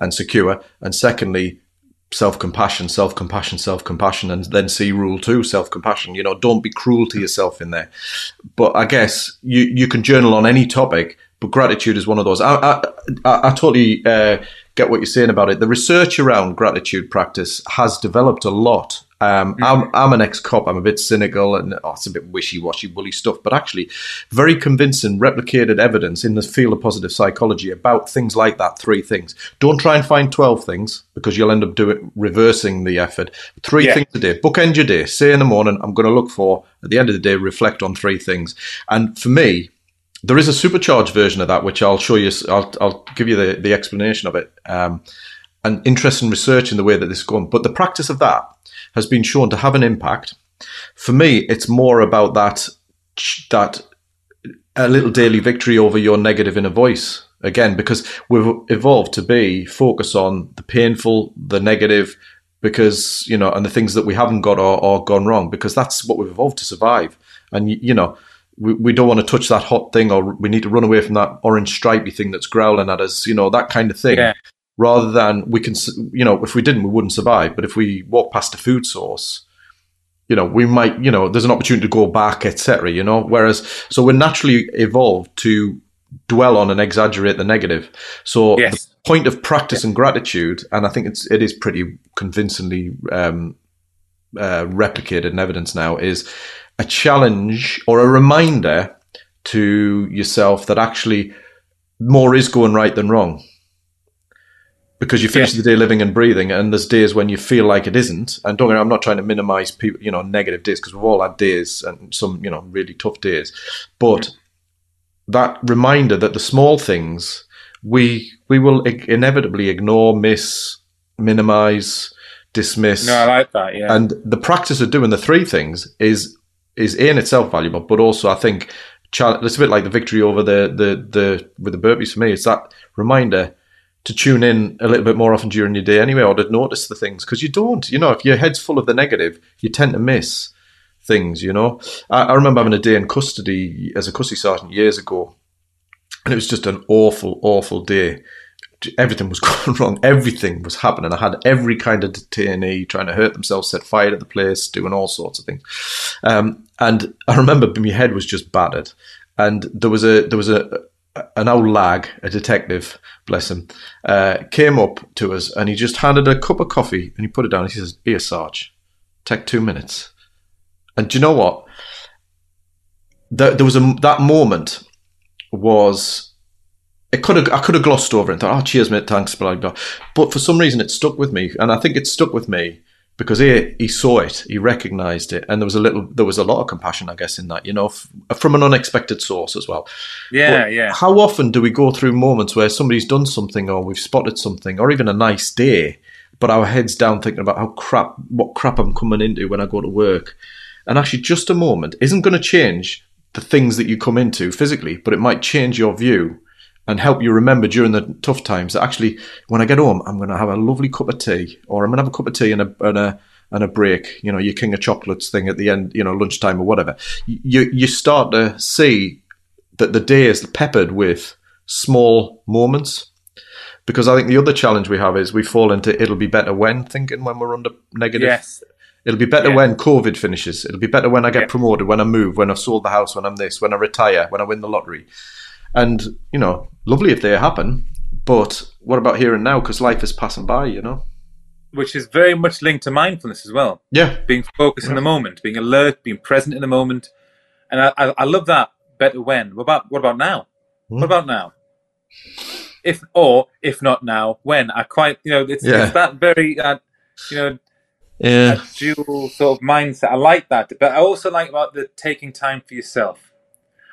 and secure. And secondly, self compassion, self compassion, self compassion, and then see rule two, self compassion. You know, don't be cruel to yourself in there. But I guess you you can journal on any topic, but gratitude is one of those. I I, I, totally uh, get what you're saying about it. The research around gratitude practice has developed a lot. Um, I'm, I'm an ex-cop. I'm a bit cynical and oh, it's a bit wishy-washy, woolly stuff. But actually, very convincing, replicated evidence in the field of positive psychology about things like that. Three things. Don't try and find twelve things because you'll end up doing reversing the effort. Three Yeah. things a day. Bookend your day. Say in the morning, I'm going to look for. At the end of the day, reflect on three things. And for me, there is a supercharged version of that, which I'll show you. I'll, I'll give you the, the explanation of it. Um, and interesting research in the way that this is going. But the practice of that has been shown to have an impact. For me, it's more about that that a little daily victory over your negative inner voice again, because we've evolved to be focus on the painful, the negative, because you know, and the things that we haven't got or, or gone wrong, because that's what we've evolved to survive. And you know, we, we don't want to touch that hot thing, or we need to run away from that orange stripy thing that's growling at us. You know, that kind of thing Yeah. Rather than we can, you know, if we didn't, we wouldn't survive. But if we walk past a food source, you know, we might, you know, there's an opportunity to go back, etc. You know, whereas so we're naturally evolved to dwell on and exaggerate the negative. So Yes. the point of practice and gratitude, and I think it's it is pretty convincingly um, uh, replicated in evidence now, is a challenge or a reminder to yourself that actually more is going right than wrong. Because you finish Yeah. the day living and breathing, and there's days when you feel like it isn't. And don't get me, I'm not trying to minimize people, you know, negative days because we've all had days and some, you know, really tough days. But that reminder that the small things we we will inevitably ignore, miss, minimize, dismiss No, I like that. Yeah, and the practice of doing the three things is is in itself valuable, but also I think it's a bit like the victory over the the the with the burpees for me. It's that reminder to tune in a little bit more often during your day anyway, or to notice the things because you don't. You know, if your head's full of the negative, you tend to miss things. You know, I, I remember having a day in custody as a custody sergeant years ago, and it was just an awful, awful day everything was (laughs) going wrong. Everything was happening. I had every kind of detainee trying to hurt themselves, set fire to the place, doing all sorts of things. Um, and I remember my head was just battered. And there was a there was a an old lag, a detective, bless him, uh, came up to us and he just handed a cup of coffee and he put it down. And He says, "Here, Sarge, take two minutes." And do you know what? There, there was a that moment was it could have I could have glossed over it and thought, oh cheers mate, thanks, blah blah. But for some reason it stuck with me. And I think it stuck with me because he he saw it, he recognised it, and there was a little there was a lot of compassion, I guess, in that, you know, f- from an unexpected source as well. yeah, But yeah. How often do we go through moments where somebody's done something or we've spotted something or even a nice day, but our heads down thinking about how crap what crap I'm coming into when I go to work. And actually just a moment isn't going to change the things that you come into physically, but it might change your view and help you remember during the tough times that actually when I get home I'm going to have a lovely cup of tea or I'm going to have a cup of tea and a and a and a break, you know, your king of chocolates thing at the end, you know, lunchtime or whatever. You you start to see that the day is peppered with small moments. Because I think the other challenge we have is we fall into it'll be better when thinking when we're under negative Yes, It'll be better Yeah. when COVID finishes. It'll be better when I get Yeah. promoted, when I move, when I've sold the house, when I'm this, when I retire, when I win the lottery. And, you know, lovely if they happen. But what about here and now? Because life is passing by, you know? which is very much linked to mindfulness as well. Yeah. Being focused in the moment, being alert, being present in the moment, and I, I, I love that. Better when. What about what about now? Hmm. What about now? If or if not now, when? I quite you know it's, Yeah. it's that very uh, you know Yeah. dual sort of mindset. I like that, but I also like about the taking time for yourself.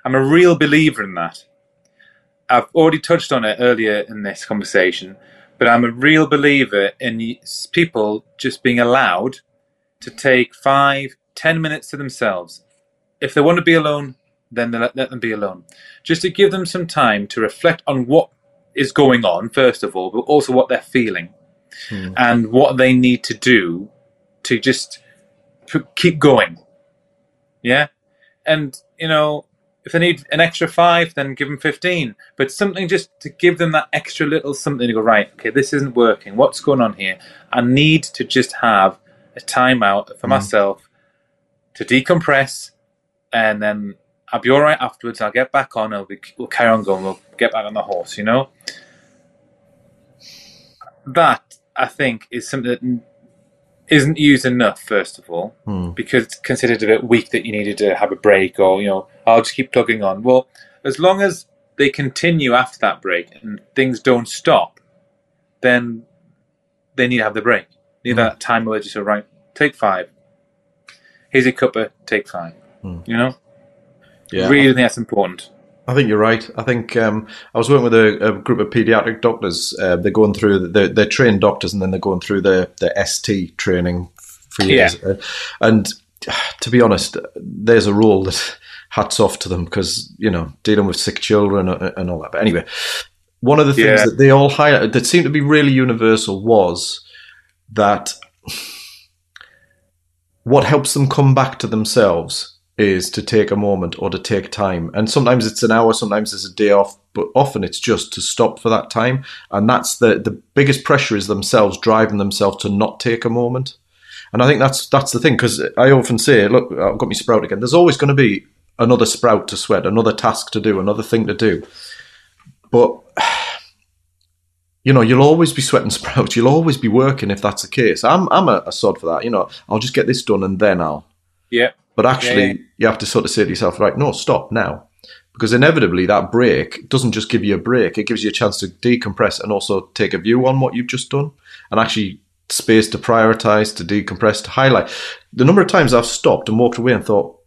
I'm a real believer in that. I've already touched on it earlier in this conversation, but I'm a real believer in people just being allowed to take five, ten minutes to themselves. If they want to be alone, then they let, let them be alone. Just to give them some time to reflect on what is going on, first of all, but also what they're feeling Hmm. and what they need to do to just keep going. Yeah. And, you know, if they need an extra five, then give them 15. But something just to give them that extra little something to go, right, okay, this isn't working. What's going on here? I need to just have a timeout for Mm. myself to decompress and then I'll be all right afterwards. I'll get back on. I'll be, we'll carry on going. We'll get back on the horse, you know? That, I think, is something that isn't used enough, first of all Hmm. because it's considered a bit weak that you needed to have a break or you know I'll just keep plugging on. Well, as long as they continue after that break and things don't stop, then they need to have the break. Need Mm. that time where just say, right, take five. Here's your cuppa, take five. Mm. You know, Yeah. really think that's important. I think you're right. I think um, I was working with a, a group of pediatric doctors. Uh, they're going through, they're, they're trained doctors and then they're going through the, the ST training for years. Uh, and (sighs) to be honest, there's a rule that (laughs) hats off to them because, you know, dealing with sick children and, and all that. But anyway, one of the things Yeah. that they all highlighted that seemed to be really universal was that (laughs) what helps them come back to themselves is to take a moment or to take time. And sometimes it's an hour, sometimes it's a day off, but often it's just to stop for that time. And that's the, the biggest pressure is themselves driving themselves to not take a moment. And I think that's that's the thing because I often say, look, I've got me sprout again. There's always going to be another sprout to sweat, another task to do, another thing to do. But (sighs) you know, you'll always be sweating (laughs) sprouts. You'll always be working if that's the case. I'm I'm a, a sod for that. You know, I'll just get this done and then I'll. Yeah, But actually, Yeah, yeah. you have to sort of say to yourself, right, no, stop now. Because inevitably, that break doesn't just give you a break, it gives you a chance to decompress and also take a view on what you've just done and actually space to prioritize, to decompress, to highlight. The number of times I've stopped and walked away and thought,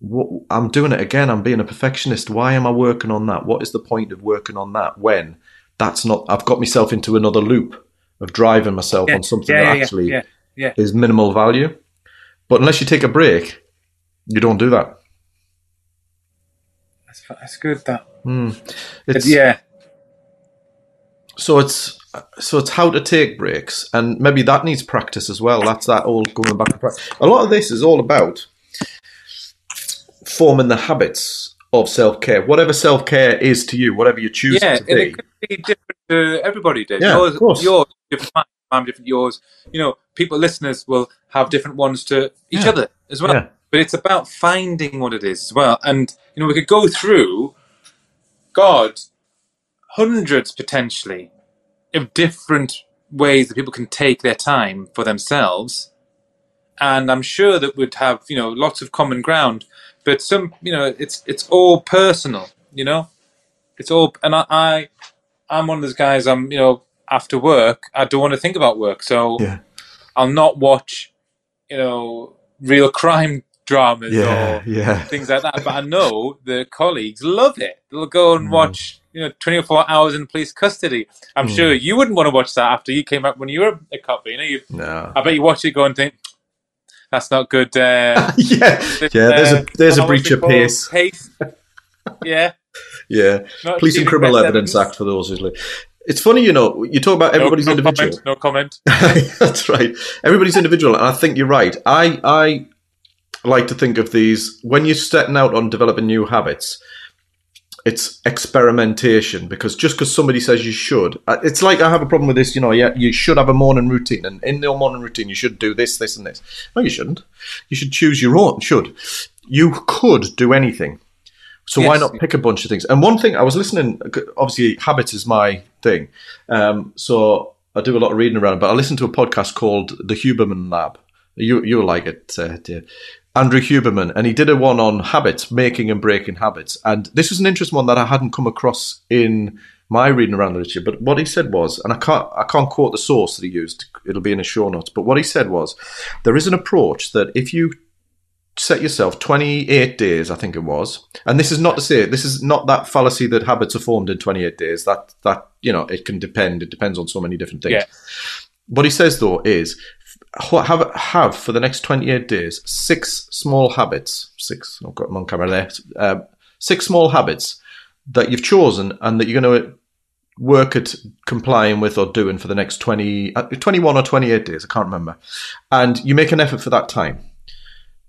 what, I'm doing it again. I'm being a perfectionist. Why am I working on that? What is the point of working on that when that's not, I've got myself into another loop of driving myself yeah, on something yeah, that yeah, actually is minimal value. But unless you take a break, you don't do that. That's, that's good. That Hmm. It's, yeah, So it's so it's how to take breaks, and maybe that needs practice as well. That's that all going back to practice. A lot of this is all about forming the habits of self care, whatever self care is to you, whatever you choose yeah, it to be. it could be different to everybody. Dave. Yeah, of course. yours different. mine, different. Yours, you know, people listeners will have different ones to each Yeah. other as well. Yeah. But it's about finding what it is as well. And you know, we could go through, God, hundreds potentially of different ways that people can take their time for themselves. And I'm sure that would have you know lots of common ground. But some, you know, it's it's all personal. You know, it's all and I, I I'm one of those guys. I'm you know after work, I don't want to think about work, so Yeah. I'll not watch you know real (laughs) crime dramas Yeah, or yeah, things like that. But I know the colleagues love it. They'll go and Mm. watch you know 24 hours in police custody. I'm Mm. sure you wouldn't want to watch that after you came up when you were a cop. You know, you, no. I bet you watch it go and think that's not good. Uh, (laughs) yeah, this, yeah. There's uh, a there's a breach of PACE. PACE. Yeah. (laughs) Yeah, not Police and Criminal Evidence Act for those who's li- It's funny, you know. You talk about everybody's no, no individual. Comment, no comment. (laughs) That's right. Everybody's individual, and I think you're right. I I like to think of these when you're setting out on developing new habits. It's experimentation because just because somebody says you should, uh, it's like I have a problem with this. You know, yeah, you should have a morning routine, and in your morning routine, you should do this, this, and this. No, you shouldn't. You should choose your own. Should you could do anything. So why not pick a bunch of things? And one thing I was listening, obviously habits is my thing. Um, so I do a lot of reading around, but I listened to a podcast called The Huberman Lab. You you'll like it, uh, dear. Andrew Huberman, and he did a one on habits, making and breaking habits. And this was an interesting one that I hadn't come across in my reading around the literature. But what he said was, and I can't I can't quote the source that he used. It'll be in his show notes. But what he said was, there is an approach that if you set yourself 28 days, I think it was. And this is not to say this is not that fallacy that habits are formed in 28 days. That that you know it can depend. It depends on so many different things. Yeah. What he says though is have have for the next 28 days six small habits. Six. I've got them on camera there. Uh, six small habits that you've chosen and that you're going to work at complying with or doing for the next 20, uh, 21 or 28 days. I can't remember. And you make an effort for that time.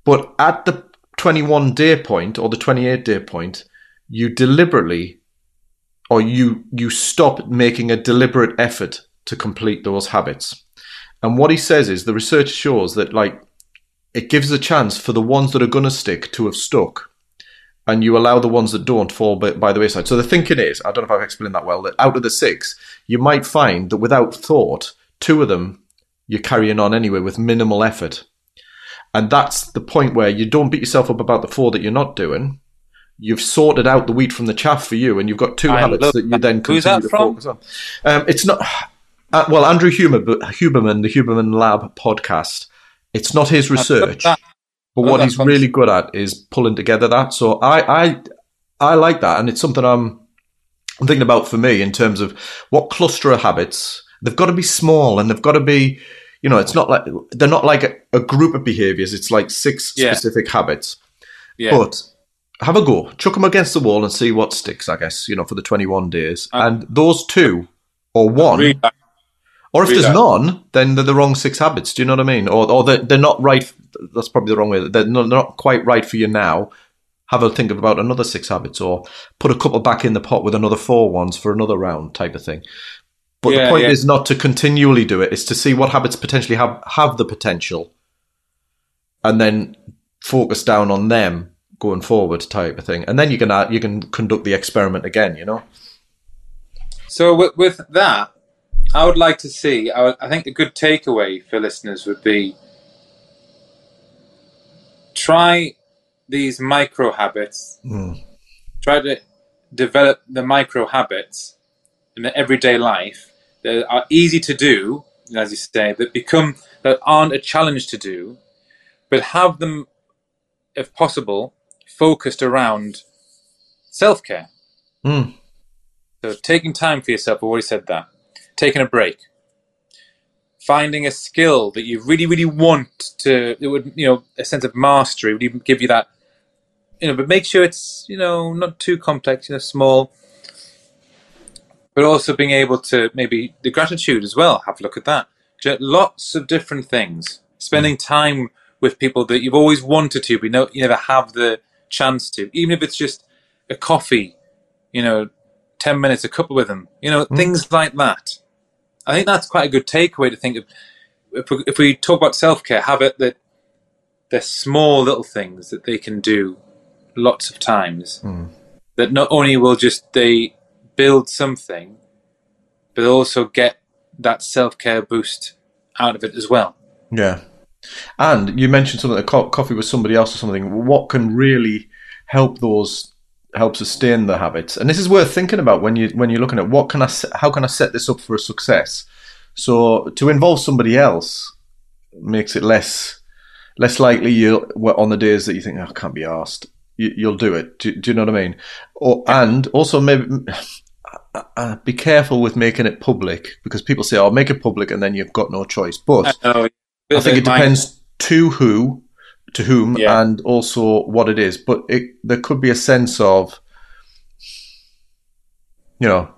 But at the 21 day point or the 28 day point, you deliberately or you you stop making a deliberate effort to complete those habits. And what he says is the research shows that like it gives a chance for the ones that are going to stick to have stuck and you allow the ones that don't fall by, by, the wayside. So the thinking is, I don't know if I've explained that well, that out of the six, you might find that without thought, two of them you're carrying on anyway with minimal effort. And that's the point where you don't beat yourself up about the four that you're not doing. You've sorted out the wheat from the chaff for you, and you've got two I habits that you then Who's continue that to from? focus on. Um, it's not, uh, well, Andrew Huber, Huberman, the Huberman Lab podcast. It's not his research. But what he's sounds- really good at is pulling together that. So I, I, I like that, and it's something I'm, I'm thinking about for me in terms of what cluster of habits. They've got to be small, and they've got to be, you know, it's not like they're not like a, a group of behaviors. It's like six Yeah. specific habits. Yeah. But have a go, chuck them against the wall, and see what sticks. I guess you know for the 21 days, Uh, and those two or one. Read that. Or if there's none, then they're the wrong six habits. Do you know what I mean? Or, or they're, they're not right. That's probably the wrong way. They're not, not quite right for you now. Have a think about another six habits, or put a couple back in the pot with another four ones for another round, type of thing. But the point yeah. is not to continually do it, it; is to see what habits potentially have have the potential, and then focus down on them going forward, type of thing. And then you can add, you can conduct the experiment again. You know. So with, with that, I would like to see. I, I think a good takeaway for listeners would be try these micro habits. Mm. Try to develop the micro habits in the everyday life that are easy to do, as you say, that become that aren't a challenge to do, but have them, if possible, focused around self care. Mm. So taking time for yourself, I've already said that. Taking a break. Finding a skill that you really, really want to, it would, you know, a sense of mastery would even give you that, you know, but make sure it's, you know, not too complex, you know, small. But also being able to maybe the gratitude as well, have a look at that. Lots of different things. Spending time with people that you've always wanted to, but you, know, you never have the chance to. Even if it's just a coffee, you know, 10 minutes, a couple with them, you know, mm. things like that. I think that's quite a good takeaway to think of. If we, if we talk about self care, have it that they're small little things that they can do lots of times. Hmm. That not only will just they build something, but also get that self care boost out of it as well. Yeah. And you mentioned something like co- coffee with somebody else or something. What can really help those help sustain the habits? And this is worth thinking about when you when you're looking at what can I how can I set this up for a success? So to involve somebody else makes it less less likely you on the days that you think oh, I can't be asked. You, you'll do it. Do, do you know what I mean? Or and also maybe uh, be careful with making it public because people say, "Oh, make it public," and then you've got no choice. But I, I think it depends to who, to whom, Yeah. and also what it is. But it, there could be a sense of, you know,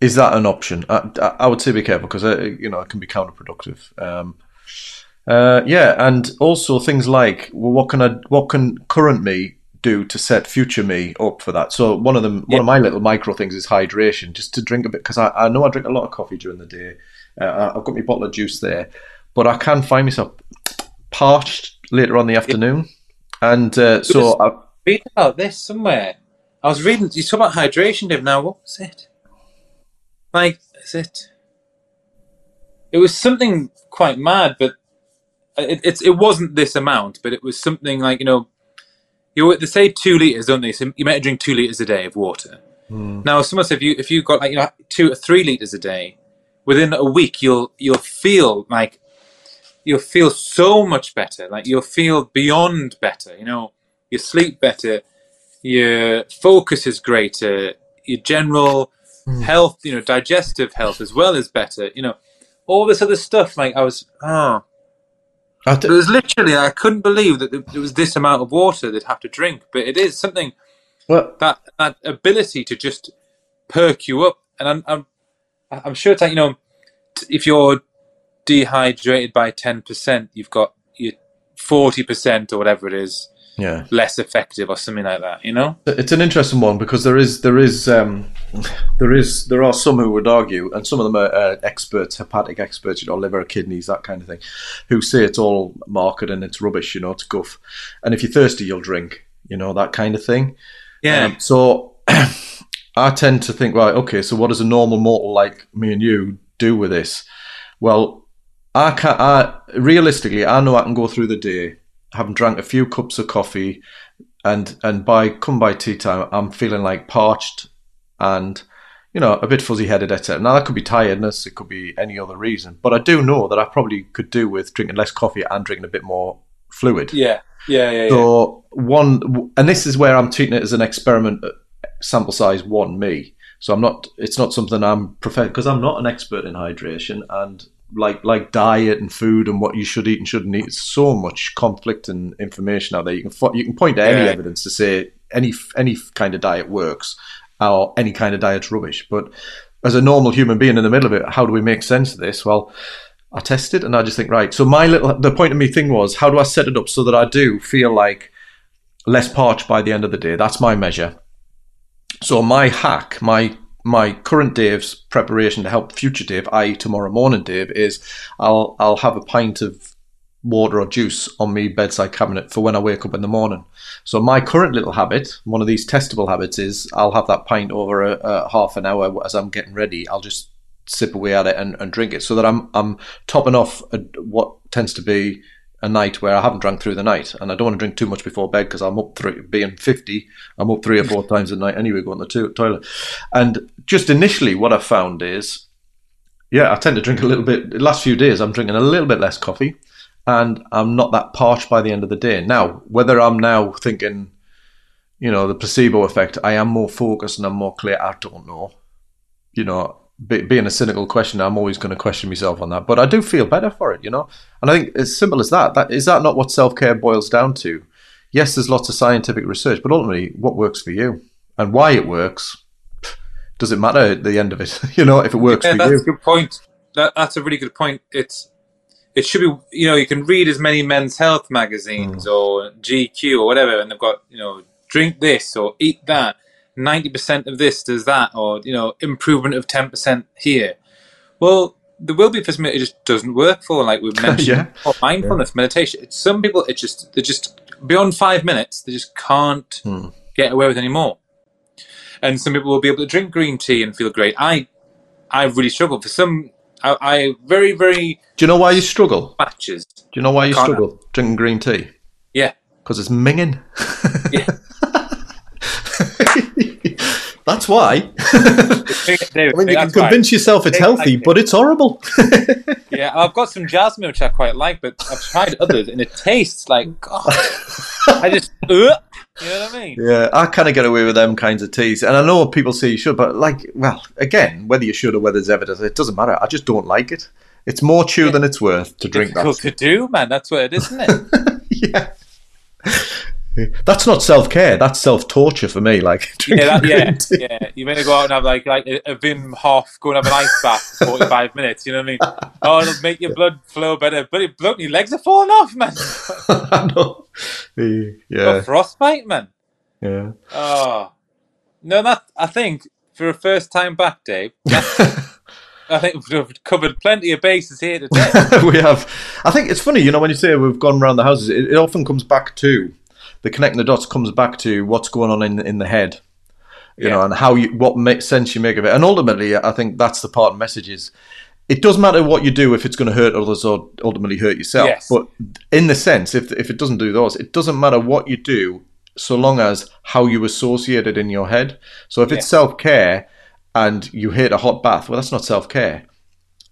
is that an option? I, I- would say be careful because uh, you know it can be counterproductive. Um, uh, yeah, and also things like, well, what can I, what can current me do to set future me up for that? So one of them, one of my little micro things is hydration, just to drink a bit because I, I know I drink a lot of coffee during the day. Uh, I've got my bottle of juice there, but I can find myself parched later on in the afternoon, and uh, so I, read about this somewhere. I was reading. You talk about hydration, Dave. Now, what was it? Like, is it? it was something quite mad, but it, it's it wasn't this amount, but it was something like you know, you they say two liters, don't they? So you might drink two liters a day of water. Now, someone said if you if you got like you know two or three liters a day, within a week you'll you'll feel like you'll feel so much better. Like you'll feel beyond better. You know, you sleep better, your focus is greater, your general hmm. health, you know, digestive health as well is better. You know, all this other stuff. Like I was, oh, I it was literally I couldn't believe that there was this amount of water they'd have to drink. But it is something that that ability to just perk you up. And I'm I'm I'm sure like you know, if you're dehydrated by ten percent, you've got your forty percent or whatever it is yeah. less effective or something like that. You know? It's an interesting one because there is there is um, there is there are some who would argue, and some of them are uh, experts, hepatic experts, you know, liver, kidneys, that kind of thing, who say it's all market and it's rubbish, you know, it's guff. And if you're thirsty, you'll drink, you know, that kind of thing. Yeah. Um, so (clears throat) I tend to think, right, okay, so what does a normal mortal like me and you do with this? Well, I can I realistically, I know I can go through the day having drank a few cups of coffee, and and by come by tea time, I'm feeling like parched and you know a bit fuzzy headed, etc. Now that could be tiredness, it could be any other reason, but I do know that I probably could do with drinking less coffee and drinking a bit more fluid. yeah. Yeah. Yeah. Yeah. So one, and this is where I'm treating it as an experiment, uh, sample size one me. So I'm not. It's not something I'm prefer because I'm not an expert in hydration and like like diet and food and what you should eat and shouldn't eat. It's so much conflict and information out there. You can fo- you can point to any Yeah. evidence to say any any kind of diet works or any kind of diet's rubbish. But as a normal human being in the middle of it, how do we make sense of this? Well, I tested and I just think right. So my little the point of me thing was how do I set it up so that I do feel like less parched by the end of the day. That's my measure. So my hack, my my current Dave's preparation to help future Dave, i.e. tomorrow morning Dave, is I'll I'll have a pint of water or juice on me bedside cabinet for when I wake up in the morning. So my current little habit, one of these testable habits, is I'll have that pint over a, a half an hour as I'm getting ready. I'll just sip away at it and, and drink it so that I'm I'm topping off a, what tends to be a night where I haven't drank through the night, and I don't want to drink too much before bed because I'm up three, being fifty. I'm up three or four (laughs) times a night anyway, going to the to- toilet. And just initially, what I found is, yeah, I tend to drink a little bit. The last few days, I'm drinking a little bit less coffee, and I'm not that parched by the end of the day. Now, whether I'm now thinking, you know, the placebo effect, I am more focused and I'm more clear. I don't know. You know, be, being a cynical questioner, I'm always going to question myself on that. But I do feel better for it, you know. And I think as simple as that. That is that not what self care boils down to? Yes, there's lots of scientific research, but ultimately, what works for you and why it works does it matter at the end of it? (laughs) you know, if it works Yeah, for that's you. a good point. That, that's a really good point. It's it should be you know you can read as many men's health magazines Hmm. or GQ or whatever, and they've got you know drink this or eat that. Ninety percent of this does that, or you know improvement of ten percent here. Well, there will be for some it just doesn't work for, like we've (laughs) mentioned, Yeah. or mindfulness, meditation. It's, some people, it just they're just beyond five minutes, they just can't Hmm. get away with anymore. And some people will be able to drink green tea and feel great. I, I really struggle for some. I, I very very Do you know why you struggle? matches. Do you know why you struggle drinking green tea? Yeah, Because it's minging. Yeah. (laughs) (laughs) That's why. (laughs) I mean, you can that's right. convince yourself it's healthy, like- but it's horrible. (laughs) Yeah, I've got some jasmine which I quite like, but I've tried others and it tastes like God. I just, (laughs) uh, you know what I mean? yeah, I kind of get away with them kinds of teas, and I know people say you should, but like, well, again, whether you should or whether there's evidence, it doesn't matter. I just don't like it. It's more chew than it's worth to drink Difficult that. to do, man. That's what it is, isn't it? yeah. That's not self care. That's self torture for me. Like (laughs) yeah, that, yeah, yeah. You better go out and have like like a, a Wim Hof, go and have an ice bath for forty five minutes. You know what I mean? (laughs) Oh, it'll make your blood flow better. But your blood, your legs are falling off, man. (laughs) I know. Got Yeah, frostbite, man. yeah. Oh no, that I think for a first time back, Dave. I think we've covered plenty of bases here today. we have. I think it's funny, you know, when you say we've gone around the houses, it, it often comes back to the connecting the dots comes back to what's going on in in the head, you Yeah. know, and how you what makes sense you make of it. And ultimately, I think that's the part of the message is it doesn't matter what you do if it's going to hurt others or ultimately hurt yourself. Yes. But in the sense, if if it doesn't do those, it doesn't matter what you do, so long as how you associate it in your head. So if it's self care and you hate a hot bath, well, that's not self care.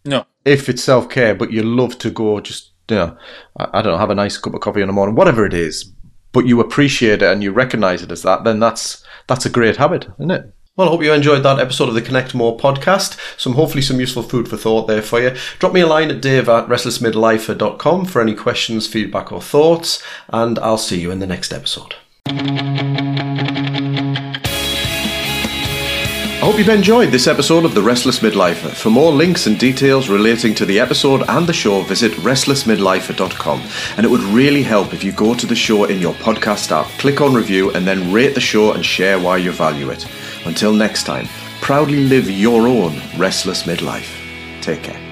No. If it's self care, but you love to go just you know, I, I don't know, have a nice cup of coffee in the morning, whatever it is, but you appreciate it and you recognise it as that, then that's that's a great habit, isn't it? Well, I hope you enjoyed that episode of the Connect More podcast. Some hopefully some useful food for thought there for you. Drop me a line at dave at restlessmidlifer.com for any questions, feedback, or thoughts, and I'll see you in the next episode. I hope you've enjoyed this episode of The Restless Midlifer. For more links and details relating to the episode and the show, visit restlessmidlifer.com. And it would really help if you go to the show in your podcast app, click on review, and then rate the show and share why you value it. Until next time, proudly live your own restless midlife. Take care.